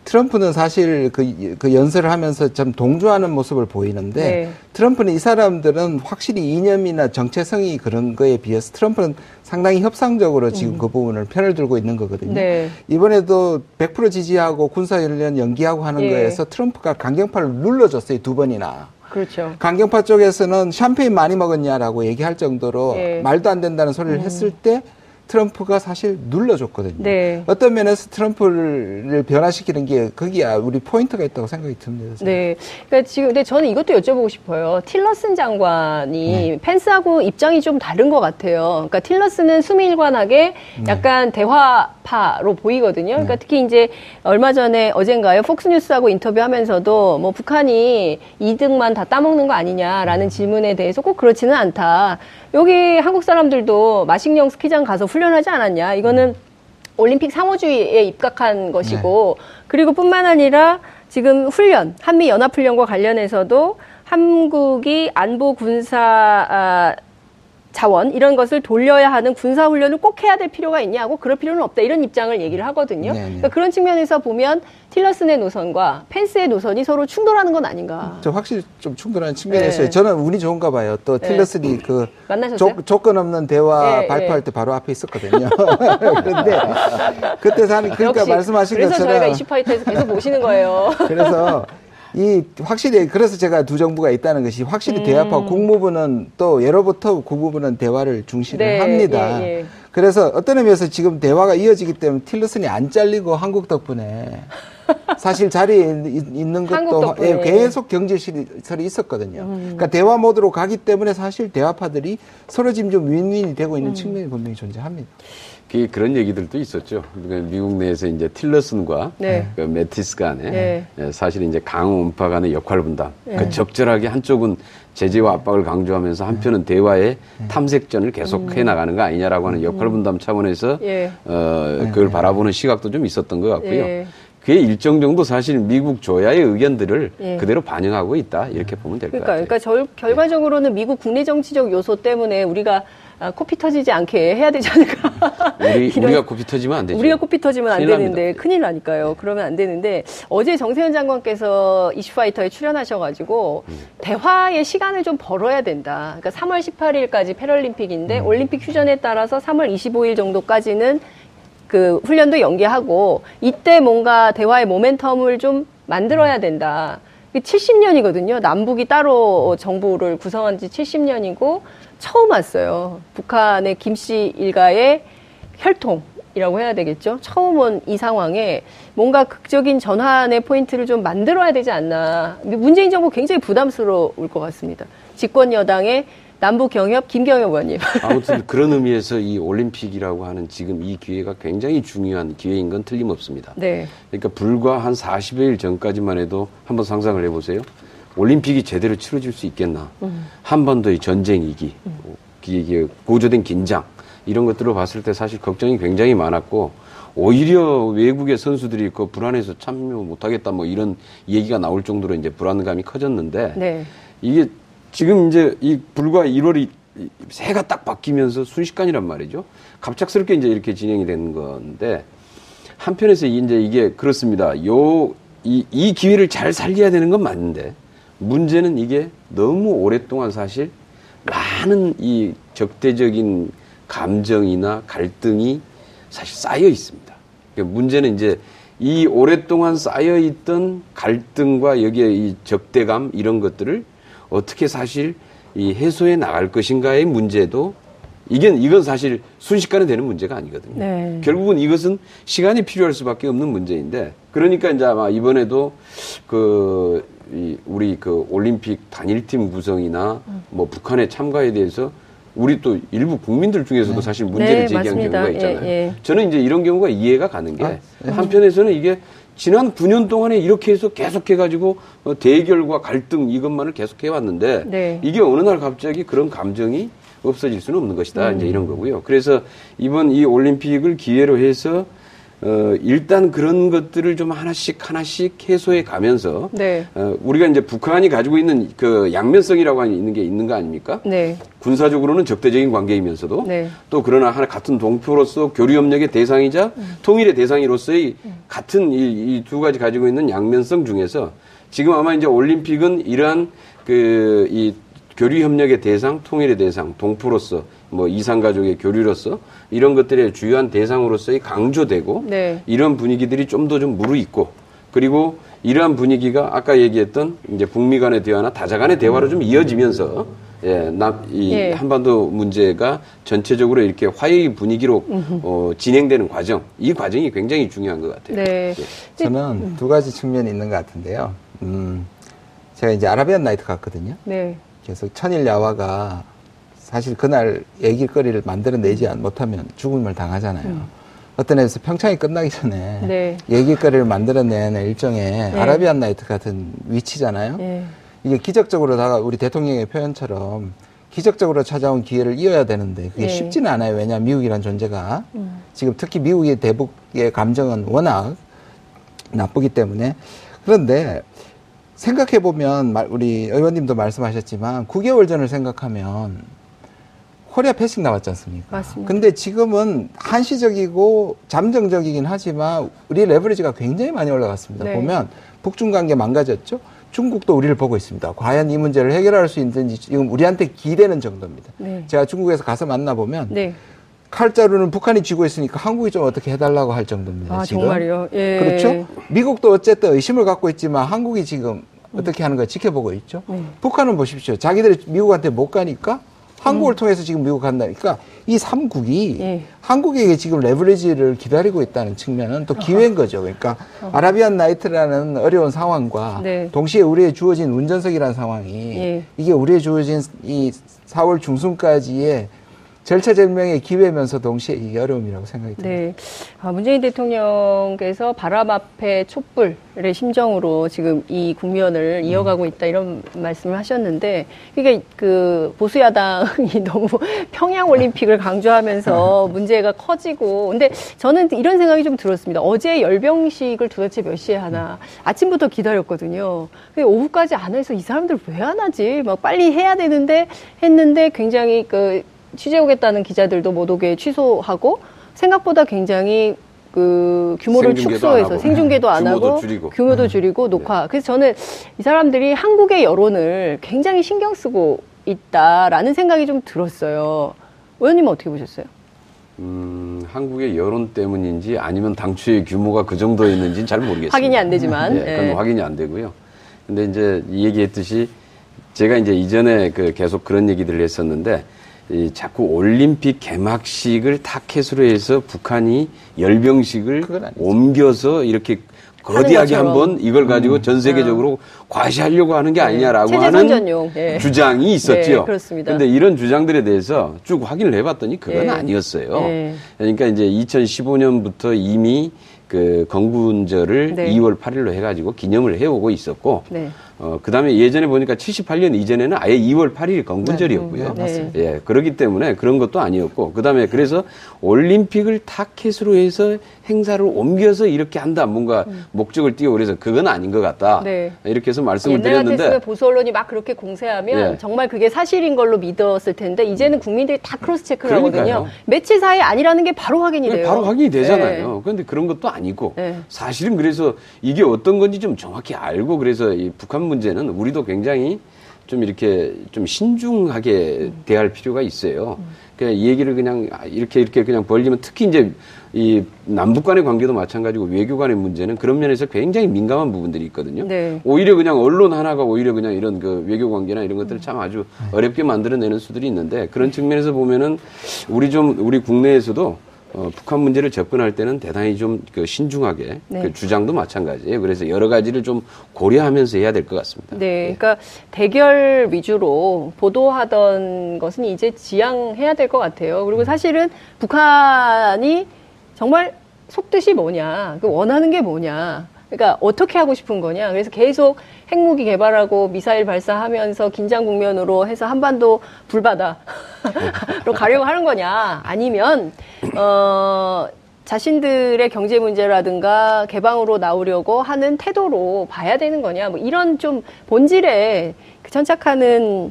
네. 트럼프는 사실 그, 그 연설을 하면서 좀 동조하는 모습을 보이는데 네. 트럼프는 이 사람들은 확실히 이념이나 정체성이 그런 거에 비해서 트럼프는 상당히 협상적으로 지금 음. 그 부분을 편을 들고 있는 거거든요. 네. 이번에도 100% 지지하고 군사훈련 연기하고 하는 예. 거에서 트럼프가 강경파를 눌러줬어요. 두 번이나. 그렇죠. 강경파 쪽에서는 샴페인 많이 먹었냐라고 얘기할 정도로 예. 말도 안 된다는 소리를 음. 했을 때 트럼프가 사실 눌러줬거든요. 네. 어떤 면에서 트럼프를 변화시키는 게 거기야 우리 포인트가 있다고 생각이 듭니다. 저는. 네. 그러니까 지금 근데 저는 이것도 여쭤보고 싶어요. 틸러슨 장관이 네. 펜스하고 입장이 좀 다른 것 같아요. 그러니까 틸러슨은 수밀관하게 네. 약간 대화파로 보이거든요. 그러니까 네. 특히 이제 얼마 전에 어젠가요 폭스뉴스하고 인터뷰하면서도 뭐 북한이 이득만 다 따먹는 거 아니냐라는 음. 질문에 대해서 꼭 그렇지는 않다. 여기 한국 사람들도 마식령 스키장 가서 훈련하지 않았냐. 이거는 올림픽 상호주의에 입각한 것이고 네. 그리고 뿐만 아니라 지금 훈련, 한미 연합 훈련과 관련해서도 한국이 안보 군사 아, 자원 이런 것을 돌려야 하는 군사 훈련을 꼭 해야 될 필요가 있냐고 그럴 필요는 없다 이런 입장을 얘기를 하거든요. 네, 네. 그러니까 그런 측면에서 보면 틸러슨의 노선과 펜스의 노선이 서로 충돌하는 건 아닌가. 저 확실히 좀 충돌하는 있어요. 네. 저는 운이 좋은가 봐요. 또 네. 틸러슨이 그 조, 건 없는 대화 네, 발표할 때 바로 앞에 있었거든요. <laughs> 그런데 그때 사는 그러니까 말씀하신 그래서 것처럼 그래서 저희가 이슈파이터에서 계속 모시는 거예요. <laughs> 그래서 이 확실히 그래서 제가 두 정부가 있다는 것이 확실히 음. 대화하고 국무부는 또 예로부터 국무부는 대화를 중시를 네, 합니다. 예, 예. 그래서 어떤 의미에서 지금 대화가 이어지기 때문에 틸러슨이 안 잘리고 한국 덕분에 <laughs> 사실 자리에 있는 것도 예, 계속 경질설이 있었거든요. 음. 그러니까 대화 모드로 가기 때문에 사실 대화파들이 서로 지금 좀 윈윈이 되고 있는 음. 측면이 분명히 존재합니다. 그 그런 얘기들도 있었죠. 그러니까 미국 내에서 이제 틸러슨과 네. 그 매티스 간에 네. 예, 사실 이제 강원파 간의 역할 분담. 네. 그 적절하게 한쪽은 제재와 압박을 강조하면서 한편은 대화의 네. 탐색전을 계속해 음. 나가는 거 아니냐라고 하는 역할 분담 차원에서 예. 어, 네. 그걸 바라보는 시각도 좀 있었던 것 같고요. 예. 그게 일정 정도 사실 미국 조야의 의견들을 예. 그대로 반영하고 있다 이렇게 보면 될것 그러니까, 같아요. 그러니까 절, 결과적으로는 미국 국내 정치적 요소 때문에 우리가 아, 코피 터지지 않게 해야 되지 않을까. 우리, <laughs> 우리 가 코피 터지면 안 되죠. 우리가 코피 터지면 안 되는데 납니다. 큰일 나니까요. 그러면 안 되는데 어제 정세현 장관께서 이슈파이터에 출연하셔가지고 음. 대화의 시간을 좀 벌어야 된다. 그러니까 3월 18일까지 패럴림픽인데 음. 올림픽 휴전에 따라서 3월 25일 정도까지는 그 훈련도 연기하고 이때 뭔가 대화의 모멘텀을 좀 만들어야 된다. 70년이거든요. 남북이 따로 정부를 구성한 지 70년이고 처음 왔어요. 북한의 김씨 일가의 혈통이라고 해야 되겠죠. 처음 온 이 상황에 뭔가 극적인 전환의 포인트를 좀 만들어야 되지 않나. 문재인 정부 굉장히 부담스러울 것 같습니다. 집권 여당의 남북 경협 김경협 의원님. <laughs> 아무튼 그런 의미에서 이 올림픽이라고 하는 지금 이 기회가 굉장히 중요한 기회인 건 틀림없습니다. 네. 그러니까 불과 한 40여일 전까지만 해도 한번 상상을 해보세요. 올림픽이 제대로 치러질 수 있겠나. 음. 한반도의 전쟁 이기, 음. 고조된 긴장, 이런 것들을 봤을 때 사실 걱정이 굉장히 많았고, 오히려 외국의 선수들이 그 불안해서 참여 못하겠다 뭐 이런 얘기가 나올 정도로 이제 불안감이 커졌는데, 네. 이게 지금 이제 이 불과 1월이 새가 딱 바뀌면서 순식간이란 말이죠. 갑작스럽게 이제 이렇게 진행이 된 건데 한편에서 이제 이게 그렇습니다. 요, 이, 이 기회를 잘 살려야 되는 건 맞는데 문제는 이게 너무 오랫동안 사실 많은 이 적대적인 감정이나 갈등이 사실 쌓여 있습니다. 그러니까 문제는 이제 이 오랫동안 쌓여 있던 갈등과 여기에 이 적대감 이런 것들을 어떻게 사실 이 해소해 나갈 것인가의 문제도 이게 이건 사실 순식간에 되는 문제가 아니거든요. 네. 결국은 이것은 시간이 필요할 수밖에 없는 문제인데 그러니까 이제 아마 이번에도 그 우리 그 올림픽 단일팀 구성이나 뭐 북한의 참가에 대해서 우리 또 일부 국민들 중에서도 네. 사실 문제를 네, 제기한 맞습니다. 경우가 있잖아요. 예, 예. 저는 이제 이런 경우가 이해가 가는 게 아, 네. 한편에서는 이게 지난 9년 동안에 이렇게 해서 계속해가지고 어, 대결과 갈등 이것만을 계속해 왔는데 네. 이게 어느 날 갑자기 그런 감정이 없어질 수는 없는 것이다. 음. 이제 이런 거고요. 그래서 이번 이 올림픽을 기회로 해서 어, 일단 그런 것들을 좀 하나씩 하나씩 해소해 가면서 네. 어, 우리가 이제 북한이 가지고 있는 그 양면성이라고 하는 있는 게 있는 거 아닙니까? 네. 군사적으로는 적대적인 관계이면서도 네. 또 그러나 하나 같은 동표로서 교류 협력의 대상이자 음. 통일의 대상이로서의 음. 같은 이두 가지 가지고 있는 양면성 중에서 지금 아마 이제 올림픽은 이러한 그 이 교류 협력의 대상, 통일의 대상, 동포로서 뭐 이상 가족의 교류로서 이런 것들의 주요한 대상으로서의 강조되고 네. 이런 분위기들이 좀더좀 무르익고 그리고 이러한 분위기가 아까 얘기했던 이제 북미 간의 대화나 다자 간의 대화로 좀 이어지면서 예, 남, 이 예. 한반도 문제가 전체적으로 이렇게 화해의 분위기로 어, 진행되는 과정, 이 과정이 굉장히 중요한 것 같아요. 네. 예. 저는 두 가지 측면이 있는 것 같은데요. 음, 제가 이제 아라비안 나이트 갔거든요. 네. 그래서 천일 야화가 사실 그날 얘기거리를 만들어내지 못하면 죽음을 당하잖아요. 음. 어떤 애에서 평창이 끝나기 전에 네. 얘기거리를 만들어내는 일종의 네. 아라비안 나이트 같은 위치잖아요. 네. 이게 기적적으로 다가 우리 대통령의 표현처럼 기적적으로 찾아온 기회를 이어야 되는데 그게 네. 쉽지는 않아요. 왜냐 하면 미국이라는 존재가 음. 지금 특히 미국의 대북의 감정은 워낙 나쁘기 때문에 그런데 생각해 보면 우리 의원님도 말씀하셨지만 9개월 전을 생각하면 코리아 패싱 나왔지 않습니까? 맞습니다. 근데 지금은 한시적이고 잠정적이긴 하지만 우리 레버리지가 굉장히 많이 올라갔습니다. 네. 보면 북중 관계 망가졌죠? 중국도 우리를 보고 있습니다. 과연 이 문제를 해결할 수 있는지 지금 우리한테 기대는 정도입니다. 네. 제가 중국에서 가서 만나보면 네. 칼자루는 북한이 쥐고 있으니까 한국이 좀 어떻게 해달라고 할 정도입니다. 아, 지금. 정말요? 예. 그렇죠? 미국도 어쨌든 의심을 갖고 있지만 한국이 지금 어떻게 하는 가 지켜보고 있죠. 음. 북한은 보십시오. 자기들이 미국한테 못 가니까 한국을 음. 통해서 지금 미국 간다니까 이 삼국이 예. 한국에게 지금 레버리지를 기다리고 있다는 측면은 또 기회인 거죠. 그러니까 어. 아라비안 나이트라는 어려운 상황과 네. 동시에 우리의 주어진 운전석이라는 상황이 예. 이게 우리의 주어진 이 4월 중순까지의 절차절명의 기회면서 동시에 이 어려움이라고 생각이 듭니다. 네. 아, 문재인 대통령께서 바람 앞에 촛불의 심정으로 지금 이 국면을 음. 이어가고 있다 이런 말씀을 하셨는데 이게 그 보수 야당이 <laughs> 너무 평양 올림픽을 강조하면서 <laughs> 문제가 커지고 근데 저는 이런 생각이 좀 들었습니다. 어제 열병식을 도대체 몇 시에 하나 아침부터 기다렸거든요. 오후까지 안 해서 이 사람들 왜 안 하지? 막 빨리 해야 되는데 했는데 굉장히 그 취재 오겠다는 기자들도 못 오게 취소하고 생각보다 굉장히 그 규모를 축소해서 생중계도 안 하고 줄이고. 규모도 네. 줄이고 녹화. 네. 그래서 저는 이 사람들이 한국의 여론을 굉장히 신경 쓰고 있다라는 생각이 좀 들었어요. 의원님은 어떻게 보셨어요? 음, 한국의 여론 때문인지 아니면 당초의 규모가 그 정도였는지는 잘 모르겠어요. 확인이 안 되지만. 네, <laughs> 그건 네. 확인이 안 되고요. 근데 이제 얘기했듯이 제가 이제 이전에 그 계속 그런 얘기들을 했었는데 이 자꾸 올림픽 개막식을 타켓으로 해서 북한이 열병식을 옮겨서 이렇게 거대하게 한번 이걸 가지고 음. 전 세계적으로 음. 과시하려고 하는 게 네. 아니냐라고 하는 네. 주장이 있었죠. 네, 그렇습니다. 근데 이런 주장들에 대해서 쭉 확인을 해봤더니 그건 네. 아니었어요. 네. 그러니까 이제 2015년부터 이미 그 건군절을 2월 8일로 해가지고 기념을 해오고 있었고 네. 어, 그 다음에 예전에 보니까 78년 이전에는 아예 2월 8일 건군절이었고요. 네, 네. 예, 그렇기 때문에 그런 것도 아니었고, 그 다음에 그래서 올림픽을 타켓으로 해서 행사를 옮겨서 이렇게 한다. 뭔가 음. 목적을 띄워 그래서 그건 아닌 것 같다. 네. 이렇게 해서 말씀을 옛날 드렸는데. 옛날 보수 언론이 막 그렇게 공세하면 예. 정말 그게 사실인 걸로 믿었을 텐데 이제는 국민들이 다 cross check를 하거든요. 며칠 사이 아니라는 게 바로 확인이 돼요. 바로 확인이 되잖아요. 네. 그런데 그런 것도 아니고 네. 사실은 그래서 이게 어떤 건지 좀 정확히 알고 그래서 이 북한 문제는 우리도 굉장히 좀 이렇게 좀 신중하게 대할 필요가 있어요. 그냥 이 얘기를 그냥 이렇게 이렇게 그냥 벌리면 특히 이제 이 남북 간의 관계도 마찬가지고 외교 간의 문제는 그런 면에서 굉장히 민감한 부분들이 있거든요. 네. 오히려 그냥 언론 하나가 오히려 그냥 이런 그 외교 관계나 이런 것들을 참 아주 어렵게 만들어내는 수들이 있는데 그런 측면에서 보면은 우리 좀 우리 국내에서도 어, 북한 문제를 접근할 때는 대단히 좀 그 신중하게 네. 그 주장도 마찬가지예요. 그래서 여러 가지를 좀 고려하면서 해야 될 것 같습니다. 네, 네, 그러니까 대결 위주로 보도하던 것은 이제 지양해야 될 것 같아요. 그리고 음. 사실은 북한이 정말 속뜻이 뭐냐, 그 원하는 게 뭐냐, 그러니까 어떻게 하고 싶은 거냐. 그래서 계속 핵무기 개발하고 미사일 발사하면서 긴장 국면으로 해서 한반도 불바다로 <laughs> 가려고 하는 거냐. 아니면 어 자신들의 경제 문제라든가 개방으로 나오려고 하는 태도로 봐야 되는 거냐. 뭐 이런 좀 본질에 그 천착하는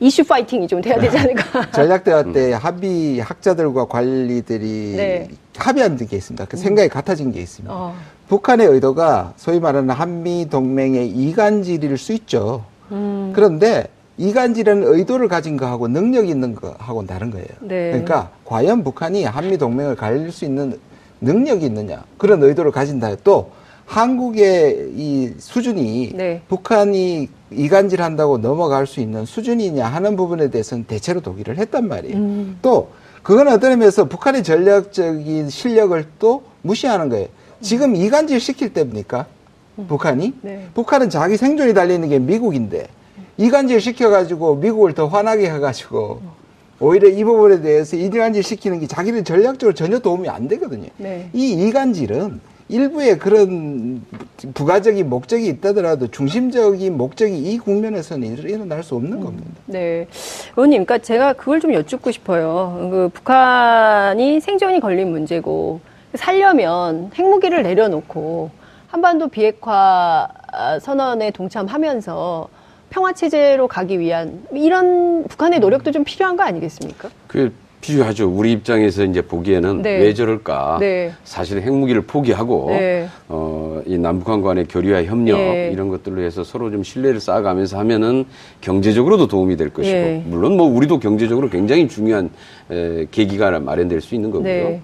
이슈 파이팅이 좀 돼야 되지 않을까. <laughs> 전략대화 때 합의 학자들과 관리들이 네. 합의한 게 있습니다. 그 생각이 음. 같아진 게 있습니다. 어. 북한의 의도가 소위 말하는 한미 동맹의 이간질일 수 있죠. 음. 그런데 이간질은 의도를 가진 거하고 능력 있는 거하고 다른 거예요. 네. 그러니까 과연 북한이 한미 동맹을 갈릴 수 있는 능력이 있느냐 그런 의도를 가진다. 또 한국의 이 수준이 네. 북한이 이간질한다고 넘어갈 수 있는 수준이냐 하는 부분에 대해서는 대체로 동의를 했단 말이에요. 음. 또 그건 어떤 의미에서 북한의 전략적인 실력을 또 무시하는 거예요. 지금 이간질 시킬 때입니까? 북한이? 네. 북한은 자기 생존이 달리는 게 미국인데 이간질 시켜가지고 미국을 더 화나게 해가지고 오히려 이 부분에 대해서 이간질 시키는 게 자기는 전략적으로 전혀 도움이 안 되거든요. 네. 이 이간질은 일부의 그런 부가적인 목적이 있다더라도 중심적인 목적이 이 국면에서는 일어날 수 없는 음. 겁니다. 네. 의원님, 그러니까 제가 그걸 좀 여쭙고 싶어요. 그 북한이 생존이 걸린 문제고 살려면 핵무기를 내려놓고 한반도 비핵화 선언에 동참하면서 평화 체제로 가기 위한 이런 북한의 노력도 좀 필요한 거 아니겠습니까? 그 필요하죠. 우리 입장에서 이제 보기에는 네. 왜 저럴까? 네. 사실 핵무기를 포기하고 네. 어, 이 남북한 간의 교류와 협력 네. 이런 것들로 해서 서로 좀 신뢰를 쌓아가면서 하면은 경제적으로도 도움이 될 것이고 네. 물론 뭐 우리도 경제적으로 굉장히 중요한 에, 계기가 마련될 수 있는 거고요.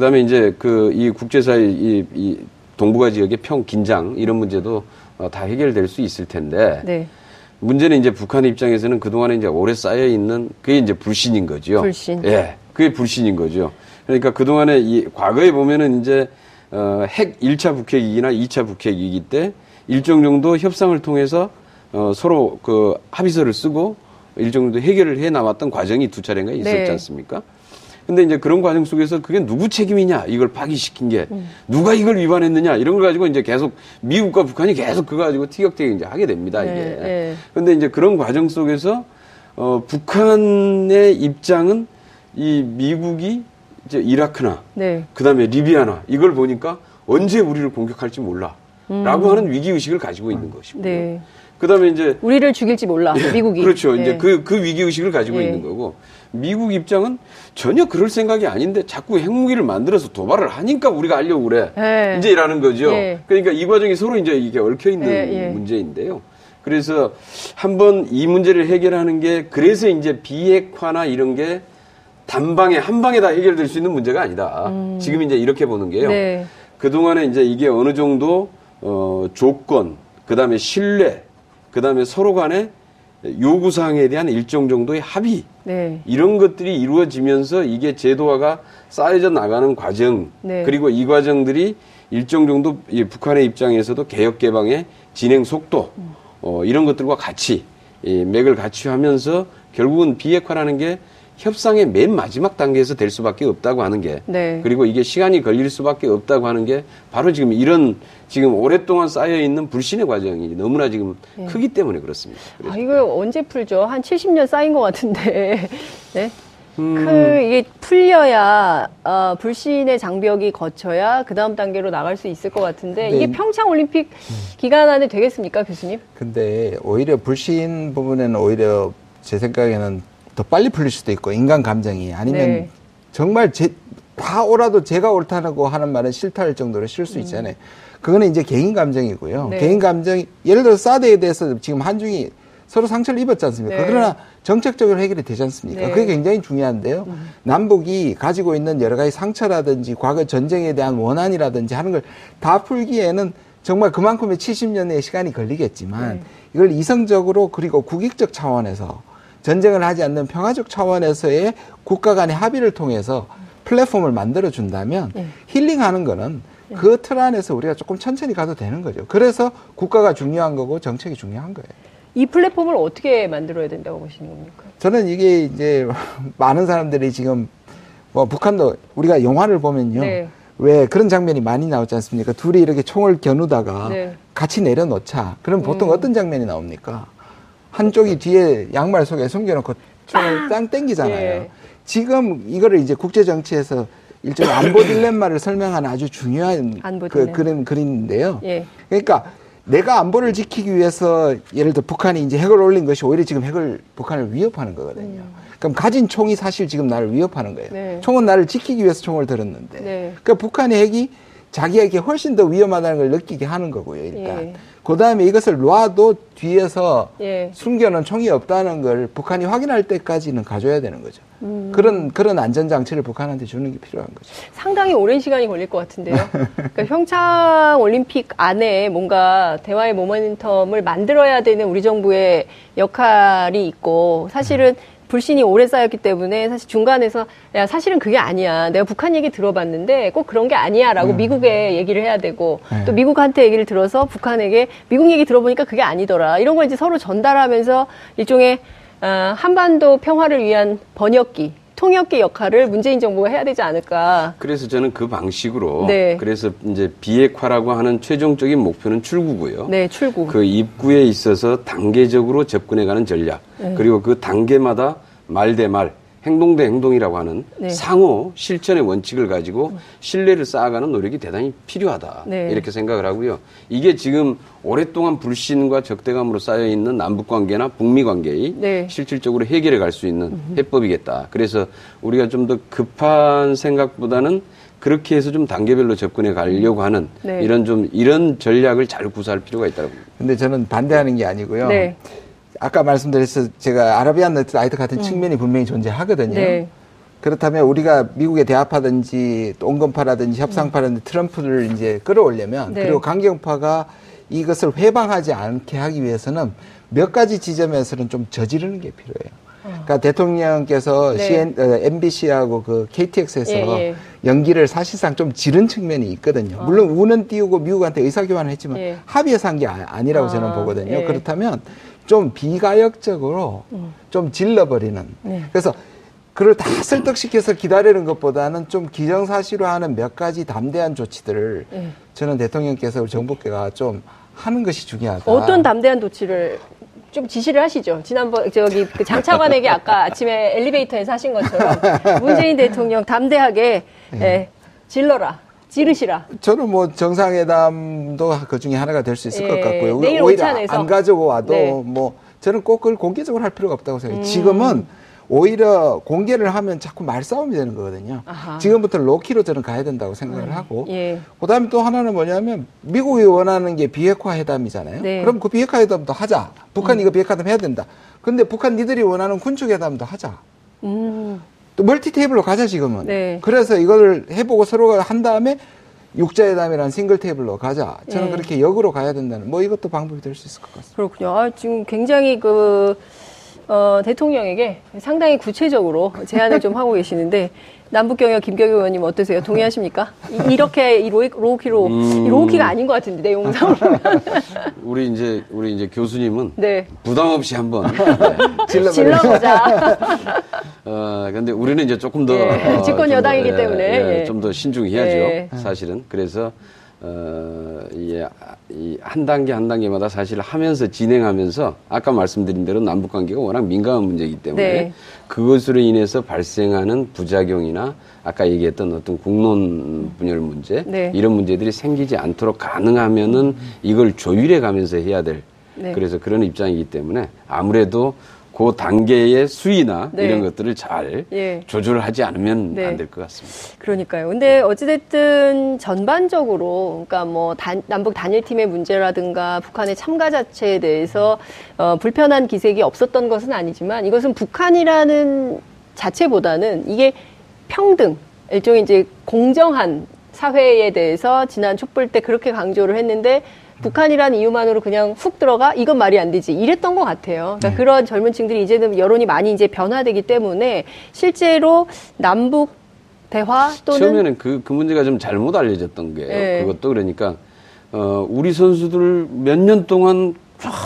네. 그다음에 이제 그 이 국제사회 이, 이 동북아 지역의 평 긴장 이런 문제도 어, 다 해결될 수 있을 텐데 네. 문제는 이제 북한 입장에서는 그 동안에 이제 오래 쌓여 있는 그게 이제 불신인 거죠. 불신. 예. 그게 불신인 거죠. 그러니까 그 동안에 이 과거에 보면은 이제 어, 핵 1차 북핵이기나 2차 북핵이기 때 일정 정도 협상을 통해서 어, 서로 그 합의서를 쓰고 일정 정도 해결을 해 나왔던 과정이 두 차례인가 있었지 네. 않습니까? 근데 이제 그런 과정 속에서 그게 누구 책임이냐 이걸 파기시킨 게 음. 누가 이걸 위반했느냐 이런 걸 가지고 이제 계속 미국과 북한이 계속 그거 가지고 티격태격 이제 하게 됩니다 이게. 네, 네. 근데 이제 그런 과정 속에서 어 북한의 입장은 이 미국이 이제 이라크나 네. 그다음에 리비아나 이걸 보니까 언제 우리를 공격할지 몰라. 음. 라고 하는 위기 의식을 가지고 있는 것이고요. 네. 그다음에 이제 우리를 죽일지 몰라 예, 미국이 그렇죠. 네. 이제 그그 그 위기 의식을 가지고 네. 있는 거고 미국 입장은 전혀 그럴 생각이 아닌데 자꾸 핵무기를 만들어서 도발을 하니까 우리가 알려고 그래. 네. 이제 이라는 거죠. 네. 그러니까 이 과정이 서로 이제 이게 얽혀 있는 네, 예. 문제인데요. 그래서 한번 이 문제를 해결하는 게 그래서 이제 비핵화나 이런 게 단방에 한 방에 다 해결될 수 있는 문제가 아니다. 음. 지금 이제 이렇게 보는 게요. 네. 그동안에 이제 이게 어느 정도 어 조건, 그다음에 신뢰, 그다음에 서로 간에 요구 사항에 대한 일정 정도의 합의 네. 이런 것들이 이루어지면서 이게 제도화가 쌓여져 나가는 과정 네. 그리고 이 과정들이 일정 정도 이 북한의 입장에서도 개혁 개방의 진행 속도 음. 어, 이런 것들과 같이 이 맥을 같이 하면서 결국은 비핵화라는 게 협상의 맨 마지막 단계에서 될 수밖에 없다고 하는 게 네. 그리고 이게 시간이 걸릴 수밖에 없다고 하는 게 바로 지금 이런 지금 오랫동안 쌓여 있는 불신의 과정이 너무나 지금 네. 크기 때문에 그렇습니다. 아, 이거 언제 풀죠? 한 70년 쌓인 것 같은데. <laughs> 네? 음. 그 이게 풀려야 어, 불신의 장벽이 거쳐야 그 다음 단계로 나갈 수 있을 것 같은데 이게 평창 올림픽 음. 기간 안에 되겠습니까, 교수님? 근데 오히려 불신 부분에는 오히려 제 생각에는 더 빨리 풀릴 수도 있고 인간 감정이 아니면 네. 정말 제, 다 옳아도 제가 옳다고 하는 말은 싫다 할 정도로 싫을 수 음. 있잖아요. 그거는 이제 개인 감정이고요. 네. 개인 감정이 예를 들어 사드에 대해서 지금 한중이 서로 상처를 입었지 않습니까? 네. 그러나 정책적으로 해결이 되지 않습니까? 네. 그게 굉장히 중요한데요. 음. 남북이 가지고 있는 여러 가지 상처라든지 과거 전쟁에 대한 원한이라든지 하는 걸 다 풀기에는 정말 그만큼의 70년의 시간이 걸리겠지만 네. 이걸 이성적으로 그리고 국익적 차원에서 전쟁을 하지 않는 평화적 차원에서의 국가 간의 합의를 통해서 플랫폼을 만들어 준다면 네. 힐링하는 거는 네. 그틀 안에서 우리가 조금 천천히 가도 되는 거죠. 그래서 국가가 중요한 거고 정책이 중요한 거예요. 이 플랫폼을 어떻게 만들어야 된다고 보시는 겁니까? 저는 이게 이제 많은 사람들이 지금 뭐 북한도 우리가 영화를 보면요. 네. 왜 그런 장면이 많이 나오지 않습니까? 둘이 이렇게 총을 겨누다가 네. 같이 내려놓자. 그럼 보통 음. 어떤 장면이 나옵니까? 한쪽이 뒤에 양말 속에 숨겨놓고 총을 땅 땡기잖아요. 예. 지금 이거를 이제 국제 정치에서 일종의 안보 딜레마를 설명하는 아주 중요한 <laughs> 그 그림 그림인데요. 예. 그러니까 내가 안보를 지키기 위해서 예를 들어 북한이 이제 핵을 올린 것이 오히려 지금 핵을 북한을 위협하는 거거든요. 음. 그럼 가진 총이 사실 지금 나를 위협하는 거예요. 네. 총은 나를 지키기 위해서 총을 들었는데. 네. 그러니까 북한의 핵이 자기에게 훨씬 더 위험하다는 걸 느끼게 하는 거고요, 일단. 예. 그 다음에 이것을 놔도 뒤에서 예. 숨겨놓은 총이 없다는 걸 북한이 확인할 때까지는 가져야 되는 거죠. 음. 그런, 그런 안전 장치를 북한한테 주는 게 필요한 거죠. 상당히 오랜 시간이 걸릴 것 같은데요. 그러니까 평창 올림픽 안에 뭔가 대화의 모멘텀을 만들어야 되는 우리 정부의 역할이 있고 사실은 불신이 오래 쌓였기 때문에 사실 중간에서 야 사실은 그게 아니야. 내가 북한 얘기 들어봤는데 꼭 그런 게 아니야라고 음. 미국에 얘기를 해야 되고 네. 또 미국한테 얘기를 들어서 북한에게 미국 얘기 들어보니까 그게 아니더라. 이런 걸 이제 서로 전달하면서 일종의 어, 한반도 평화를 위한 번역기 통역기 역할을 문재인 정부가 해야 되지 않을까. 그래서 저는 그 방식으로 네. 그래서 이제 비핵화라고 하는 최종적인 목표는 출구고요. 네, 출구. 그 입구에 있어서 단계적으로 접근해 가는 전략. 네. 그리고 그 단계마다 말 대 말, 행동 대 행동이라고 하는 네. 상호 실천의 원칙을 가지고 신뢰를 쌓아가는 노력이 대단히 필요하다. 네. 이렇게 생각을 하고요. 이게 지금 오랫동안 불신과 적대감으로 쌓여 있는 남북 관계나 북미 관계의 네. 실질적으로 해결해 갈 수 있는 해법이겠다. 그래서 우리가 좀 더 급한 생각보다는 그렇게 해서 좀 단계별로 접근해 가려고 하는 네. 이런 좀 이런 전략을 잘 구사할 필요가 있다고 봅니다. 근데 저는 반대하는 게 아니고요. 아까 말씀드렸어 제가 Arabian Night 같은 음. 측면이 분명히 존재하거든요. 네. 그렇다면 우리가 미국에 대화파라든지 온건파라든지 협상파라든지 트럼프를 이제 끌어올려면 네. 그리고 강경파가 이것을 훼방하지 않게 하기 위해서는 몇 가지 지점에서는 좀 저지르는 게 필요해요. 어. 그러니까 대통령께서 네. CN, 어, MBC하고 그 KTX에서 예, 예. 연기를 사실상 좀 지른 측면이 있거든요. 어. 물론 우는 띄우고 미국한테 의사교환을 했지만 예. 합의해서 한 게 아니라고 아, 저는 보거든요. 예. 그렇다면 좀 비가역적으로 음. 좀 질러버리는. 네. 그래서 그걸 다 설득시켜서 기다리는 것보다는 좀 기정사실화하는 몇 가지 담대한 조치들을 예. 저는 대통령께서 정부께가 좀 하는 것이 중요하다. 어떤 담대한 조치를 좀 지시를 하시죠. 지난번 저기 그 장차관에게 아까 아침에 엘리베이터에서 하신 것처럼 문재인 대통령 담대하게 네. 예, 질러라. 지르시라. 저는 뭐 정상회담도 그 중에 하나가 될 수 있을 예, 것 같고요. 오히려. 안 가지고 와도 네. 뭐 저는 꼭 그걸 공개적으로 할 필요가 없다고 생각해요. 음. 지금은 오히려 공개를 하면 자꾸 말싸움이 되는 거거든요. 아하. 지금부터 로키로 저는 가야 된다고 생각을 음. 하고 예. 그 다음에 또 하나는 뭐냐면 미국이 원하는 게 비핵화 회담이잖아요. 네. 그럼 그 비핵화 회담도 하자. 북한 음. 이거 비핵화 회담 해야 된다. 근데 북한 니들이 원하는 군축 회담도 하자. 음. 또 multi table로 가자 지금은. 네. 그래서 이걸 해보고 서로가 한 다음에 육자회담이란 single table로 가자. 저는 네. 그렇게 역으로 가야 된다는 뭐 이것도 방법이 될 수 있을 것 같습니다. 그렇군요. 아, 지금 굉장히 그 어, 대통령에게 상당히 구체적으로 제안을 좀 하고 계시는데 남북경협 김경협 의원님 어떠세요? 동의하십니까? 이, 렇게 low-key로 음... low-key가 아닌 것 같은데 내용상으로 <laughs> 우리 이제 우리 이제 교수님은 네. 부담 없이 한번 네. 질러보자. <laughs> 어 근데 우리는 이제 조금 더 네. 어, <laughs> 집권 여당이기 더, 때문에 예, 예, 좀더 신중해야죠. 네. 사실은 그래서 어, 이, 이, 한 단계 한 단계마다 사실 하면서 진행하면서 아까 말씀드린 대로 남북 관계가 워낙 민감한 문제이기 때문에 네. 그것으로 인해서 발생하는 부작용이나 아까 얘기했던 어떤 국론 분열 문제 네. 이런 문제들이 생기지 않도록 가능하면은 이걸 조율해 가면서 해야 될 네. 그래서 그런 입장이기 때문에 아무래도 그 단계의 수위나 네. 이런 것들을 잘 예. 조절하지 않으면 네. 안될 것 같습니다. 그러니까요. 근데 어찌됐든 전반적으로, 그러니까 뭐 단, 남북 단일팀의 문제라든가 북한의 참가 자체에 대해서 어, 불편한 기색이 없었던 것은 아니지만 이것은 북한이라는 자체보다는 이게 평등, 일종의 이제 공정한 사회에 대해서 지난 촛불 때 그렇게 강조를 했는데 북한이라는 이유만으로 그냥 훅 들어가 이건 말이 안 되지 이랬던 것 같아요. 그러니까 네. 그런 젊은 층들이 이제는 여론이 많이 이제 변화되기 때문에 실제로 남북 대화 또는 처음에는 그, 그 문제가 좀 잘못 알려졌던 게 네. 그것도 그러니까 어, 우리 선수들 몇 년 동안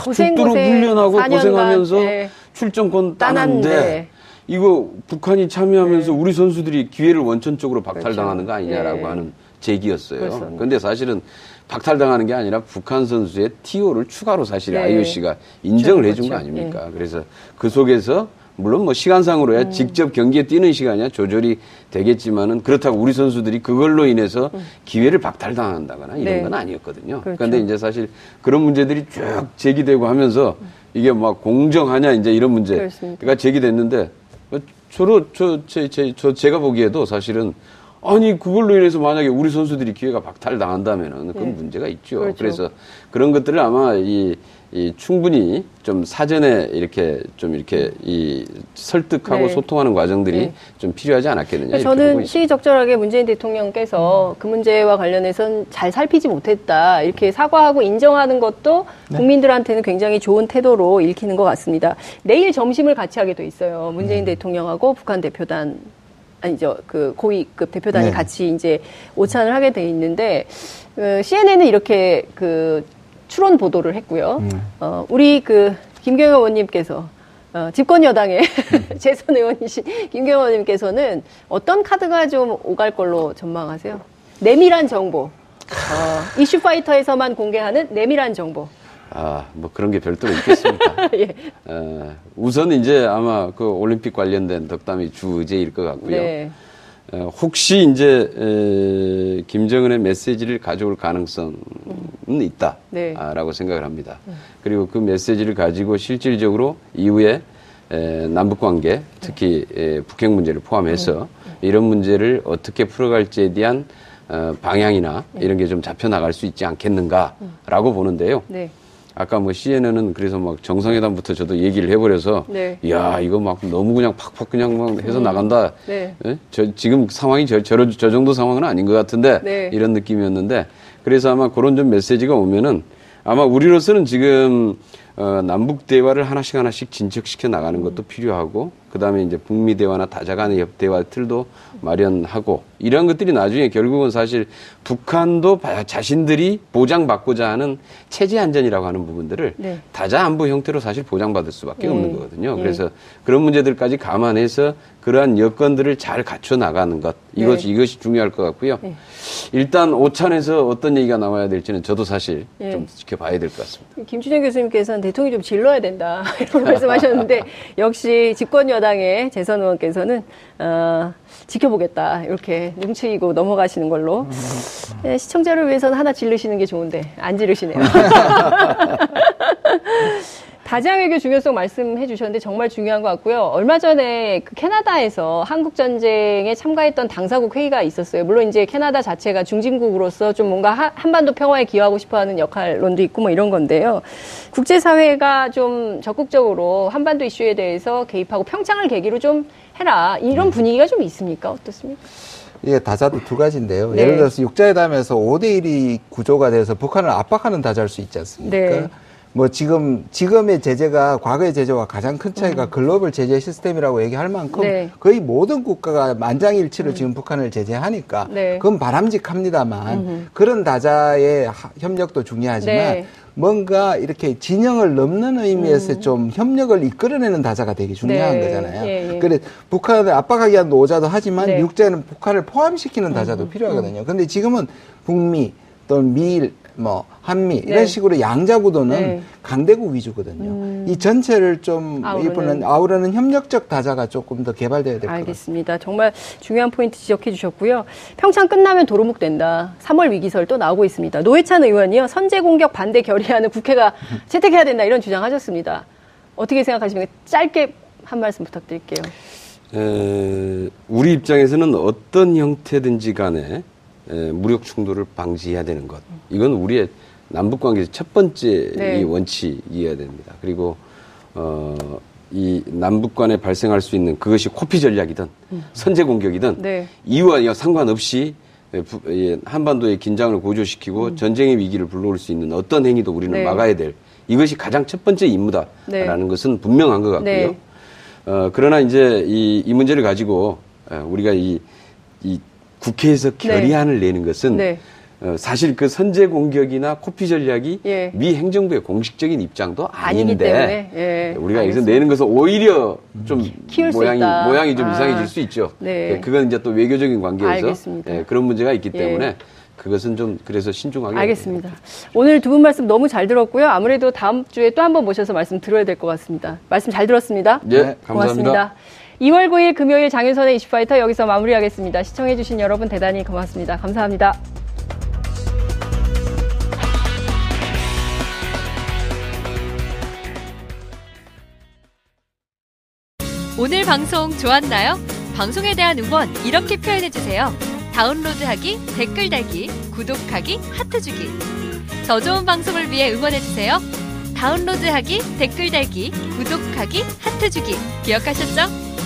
고생, 죽도록 고생, 훈련하고 4년간, 고생하면서 네. 출전권 따는데 이거 북한이 참여하면서 네. 우리 선수들이 기회를 원천적으로 박탈당하는 그렇죠. 거 아니냐라고 네. 하는 제기였어요. 그런데 사실은 박탈당하는 게 아니라 북한 선수의 TO를 추가로 사실 네. IOC가 인정을 그렇죠. 해준 거 아닙니까? 네. 그래서 그 속에서 물론 뭐 시간상으로야 음. 직접 경기에 뛰는 시간이야 조절이 되겠지만은 그렇다고 우리 선수들이 그걸로 인해서 음. 기회를 박탈당한다거나 이런 네. 건 아니었거든요. 그렇죠. 그런데 이제 사실 그런 문제들이 쭉 제기되고 하면서 이게 막 공정하냐 이제 이런 문제가 제기됐는데 저로 저, 제, 제, 저 제가 보기에도 사실은 아니 그걸로 인해서 만약에 우리 선수들이 기회가 박탈 당한다면은 그건 네. 문제가 있죠. 그렇죠. 그래서 그런 것들을 아마 이, 이 충분히 좀 사전에 이렇게 좀 이렇게 이 설득하고 네. 소통하는 과정들이 네. 좀 필요하지 않았겠느냐. 저는 시의적절하게 문재인 대통령께서 음. 그 문제와 관련해서는 잘 살피지 못했다 이렇게 사과하고 인정하는 것도 네. 국민들한테는 굉장히 좋은 태도로 읽히는 것 같습니다. 내일 점심을 같이 하게 돼 있어요. 문재인 음. 대통령하고 북한 대표단 아니죠. 그 고위급 대표단이 네. 같이 이제 오찬을 하게 돼 있는데 그 CNN은 이렇게 그 추론 보도를 했고요. 음. 어, 우리 그 김경영 의원님께서 어, 집권 여당의 음. <laughs> 재선 의원이신 김경영 의원님께서는 어떤 카드가 좀 오갈 걸로 전망하세요? 내밀한 정보. 어, 이슈파이터에서만 공개하는 내밀한 정보. 아, 뭐 그런 게 별도로 있겠습니까? <laughs> 예. 어, 우선 이제 아마 그 올림픽 관련된 덕담이 주제일 것 같고요. 네. 어, 혹시 이제 에, 김정은의 메시지를 가져올 가능성은 음. 있다라고 네. 생각을 합니다. 음. 그리고 그 메시지를 가지고 실질적으로 이후에 에, 남북 관계, 특히 에, 북핵 문제를 포함해서 음. 이런 문제를 어떻게 풀어갈지에 대한 어, 방향이나 네. 이런 게 좀 잡혀 나갈 수 있지 않겠는가라고 보는데요. 네. 아까 뭐 CNN은 그래서 막 정상회담부터 저도 얘기를 해버려서 네. 야 이거 막 너무 그냥 팍팍 그냥 막 해서 음. 나간다. 네. 예? 저 지금 상황이 저, 저, 저 정도 상황은 아닌 것 같은데 네. 이런 느낌이었는데 그래서 아마 그런 좀 메시지가 오면은 아마 우리로서는 지금 어, 남북 대화를 하나씩 하나씩 진척시켜 나가는 것도 필요하고 그다음에 이제 북미 대화나 다자 간의 협 대화 틀도 마련하고 이런 것들이 나중에 결국은 사실 북한도 자신들이 보장받고자 하는 체제 안전이라고 하는 부분들을 네. 다자 안보 형태로 사실 보장받을 수밖에 네. 없는 거거든요. 네. 그래서 그런 문제들까지 감안해서 그러한 여건들을 잘 갖춰 나가는 것 이것이 네. 이것이 중요할 것 같고요. 네. 일단 오찬에서 어떤 얘기가 나와야 될지는 저도 사실 네. 좀 지켜봐야 될 것 같습니다. 김준영 교수님께서는 대통령이 좀 질러야 된다 <laughs> 이런 말씀하셨는데 역시 집권 여 여당의 재선 의원께서는 어, 지켜보겠다 이렇게 눈치이고 넘어가시는 걸로 네, 시청자를 위해서는 하나 질르시는 게 좋은데 안 지르시네요. <laughs> <laughs> 다자 외교 중요성 말씀해 주셨는데 정말 중요한 것 같고요. 얼마 전에 그 캐나다에서 한국 전쟁에 참가했던 당사국 회의가 있었어요. 물론 이제 캐나다 자체가 중진국으로서 좀 뭔가 한반도 평화에 기여하고 싶어하는 역할론도 있고 뭐 이런 건데요. 국제사회가 좀 적극적으로 한반도 이슈에 대해서 개입하고 평창을 계기로 좀 해라 이런 네. 분위기가 좀 있습니까? 어떻습니까? 이게 다자도 두 가지인데요. 네. 예를 들어서 육자회담에서 5대1이 구조가 돼서 북한을 압박하는 다자일 수 있지 않습니까? 네. 뭐 지금 지금의 제재가 과거의 제재와 가장 큰 차이가 음. 글로벌 제재 시스템이라고 얘기할 만큼 네. 거의 모든 국가가 만장일치로 음. 지금 북한을 제재하니까 네. 그건 바람직합니다만 음흠. 그런 다자의 협력도 중요하지만 네. 뭔가 이렇게 진영을 넘는 의미에서 음. 좀 협력을 이끌어내는 다자가 되게 중요한 네. 거잖아요. 예, 예. 그래 북한을 압박하기 위한 노자도 하지만 네. 육자는 북한을 포함시키는 다자도 음. 필요하거든요. 근데 지금은 북미 또는 미일 뭐 한미 이런 네. 식으로 양자 구도는 네. 강대국 위주거든요. 음. 이 전체를 좀 이번은 아우르는 협력적 다자가 조금 더 개발돼야 될 것 같습니다. 알겠습니다. 정말 중요한 포인트 지적해 주셨고요. 평창 끝나면 도루묵 된다. 3월 위기설 또 나오고 있습니다. 노회찬 의원이요. 선제 공격 반대 결의안을 국회가 <laughs> 채택해야 된다 이런 주장하셨습니다. 어떻게 생각하십니까? 짧게 한 말씀 부탁드릴게요. 에, 우리 입장에서는 어떤 형태든지 간에 에, 무력 충돌을 방지해야 되는 것. 이건 우리의 남북 관계에서 첫 번째 네. 이 원칙이어야 됩니다. 그리고 어, 이 남북 간에 발생할 수 있는 그것이 코피 전략이든 음. 선제 공격이든 네. 이유와 상관없이 한반도의 긴장을 고조시키고 음. 전쟁의 위기를 불러올 수 있는 어떤 행위도 우리는 네. 막아야 될 이것이 가장 첫 번째 임무다라는 네. 것은 분명한 것 같고요. 네. 어, 그러나 이제 이, 이 문제를 가지고 우리가 이, 이 국회에서 네. 결의안을 네. 내는 것은 네. 어, 사실 그 선제 공격이나 코피 전략이 예. 미 행정부의 공식적인 입장도 아닌데 예. 우리가 여기서 내는 것은 오히려 좀 모양이 모양이 좀 아. 이상해질 수 있죠. 네. 예, 그건 이제 또 외교적인 관계에서 예, 그런 문제가 있기 예. 때문에 그것은 좀 그래서 신중하게 알겠습니다. 오늘 두 분 말씀 너무 잘 들었고요. 아무래도 다음 주에 또 한 번 모셔서 말씀 들어야 될 것 같습니다. 말씀 잘 들었습니다. 예, 네, 감사합니다. 고맙습니다. 2월 9일 금요일 장윤선의 이슈파이터 여기서 마무리하겠습니다. 시청해주신 여러분 대단히 고맙습니다. 감사합니다. 오늘 방송 좋았나요? 방송에 대한 응원 이렇게 표현해주세요. 다운로드하기, 댓글 달기, 구독하기, 하트 주기. 더 좋은 방송을 위해 응원해주세요. 다운로드하기, 댓글 달기, 구독하기, 하트 주기. 기억하셨죠?